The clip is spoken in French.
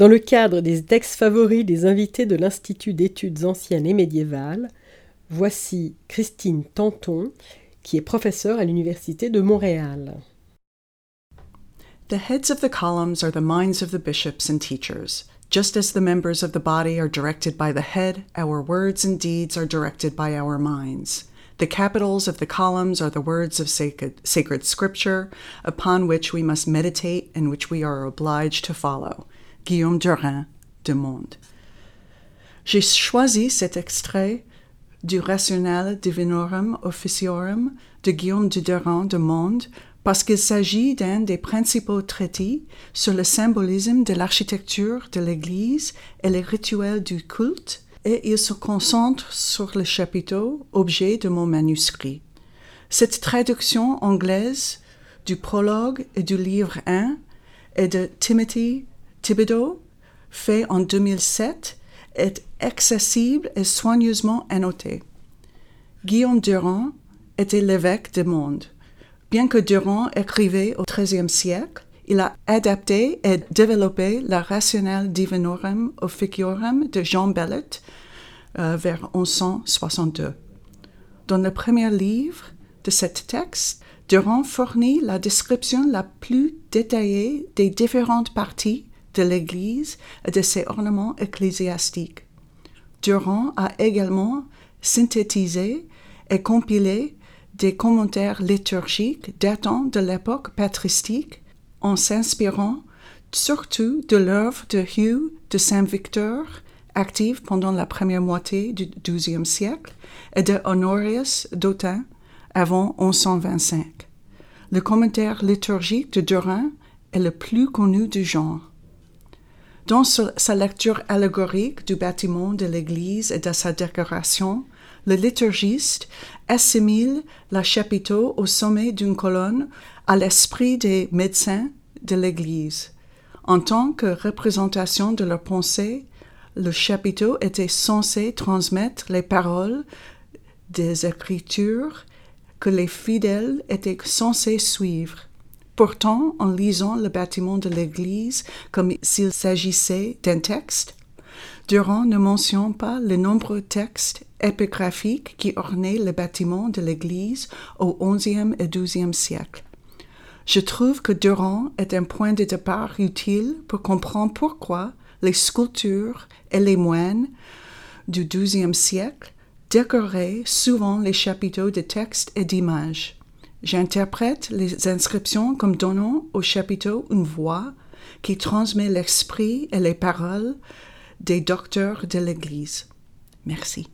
Dans le cadre des textes favoris des invités de l'Institut d'études anciennes et médiévales, voici Christine Tanton, qui est professeure à l'Université de Montréal. The heads of the columns are the minds of the bishops and teachers. Just as the members of the body are directed by the head, our words and deeds are directed by our minds. The capitals of the columns are the words of sacred, sacred scripture upon which we must meditate and which we are obliged to follow. Guillaume Durand de Monde. J'ai choisi cet extrait du Rationale Divinorum Officiorum de Guillaume de Durand de Monde parce qu'il s'agit d'un des principaux traités sur le symbolisme de l'architecture de l'Église et les rituels du culte, et il se concentre sur le chapiteau, objet de mon manuscrit. Cette traduction anglaise du prologue et du livre 1 est de Timothy Thibodeau, fait en 2007, est accessible et soigneusement annoté. Guillaume Durand était l'évêque de Monde. Bien que Durand écrivait au XIIIe siècle, il a adapté et développé la Rationnelle Divinorum Officiorum de Jean Bellet euh, vers 1162. Dans le premier livre de cet texte, Durand fournit la description la plus détaillée des différentes parties de l'Église et de ses ornements ecclésiastiques. Durand a également synthétisé et compilé des commentaires liturgiques datant de l'époque patristique en s'inspirant surtout de l'œuvre de Hugh de Saint-Victor, active pendant la première moitié du XIIe siècle, et de Honorius d'Autun avant 1125. Le commentaire liturgique de Durand est le plus connu du genre. Dans sa lecture allégorique du bâtiment de l'église et de sa décoration, le liturgiste assimile la chapiteau au sommet d'une colonne à l'esprit des médecins de l'Église. En tant que représentation de leur pensée, le chapiteau était censé transmettre les paroles des Écritures que les fidèles étaient censés suivre. Pourtant, en lisant le bâtiment de l'Église comme s'il s'agissait d'un texte, Durand ne mentionne pas les nombreux textes épigraphiques qui ornaient le bâtiment de l'Église au XIe et XIIe siècle. Je trouve que Durand est un point de départ utile pour comprendre pourquoi les sculptures et les moines du XIIe siècle décoraient souvent les chapiteaux de textes et d'images. J'interprète les inscriptions comme donnant au chapiteau une voix qui transmet l'esprit et les paroles des docteurs de l'Église. Merci.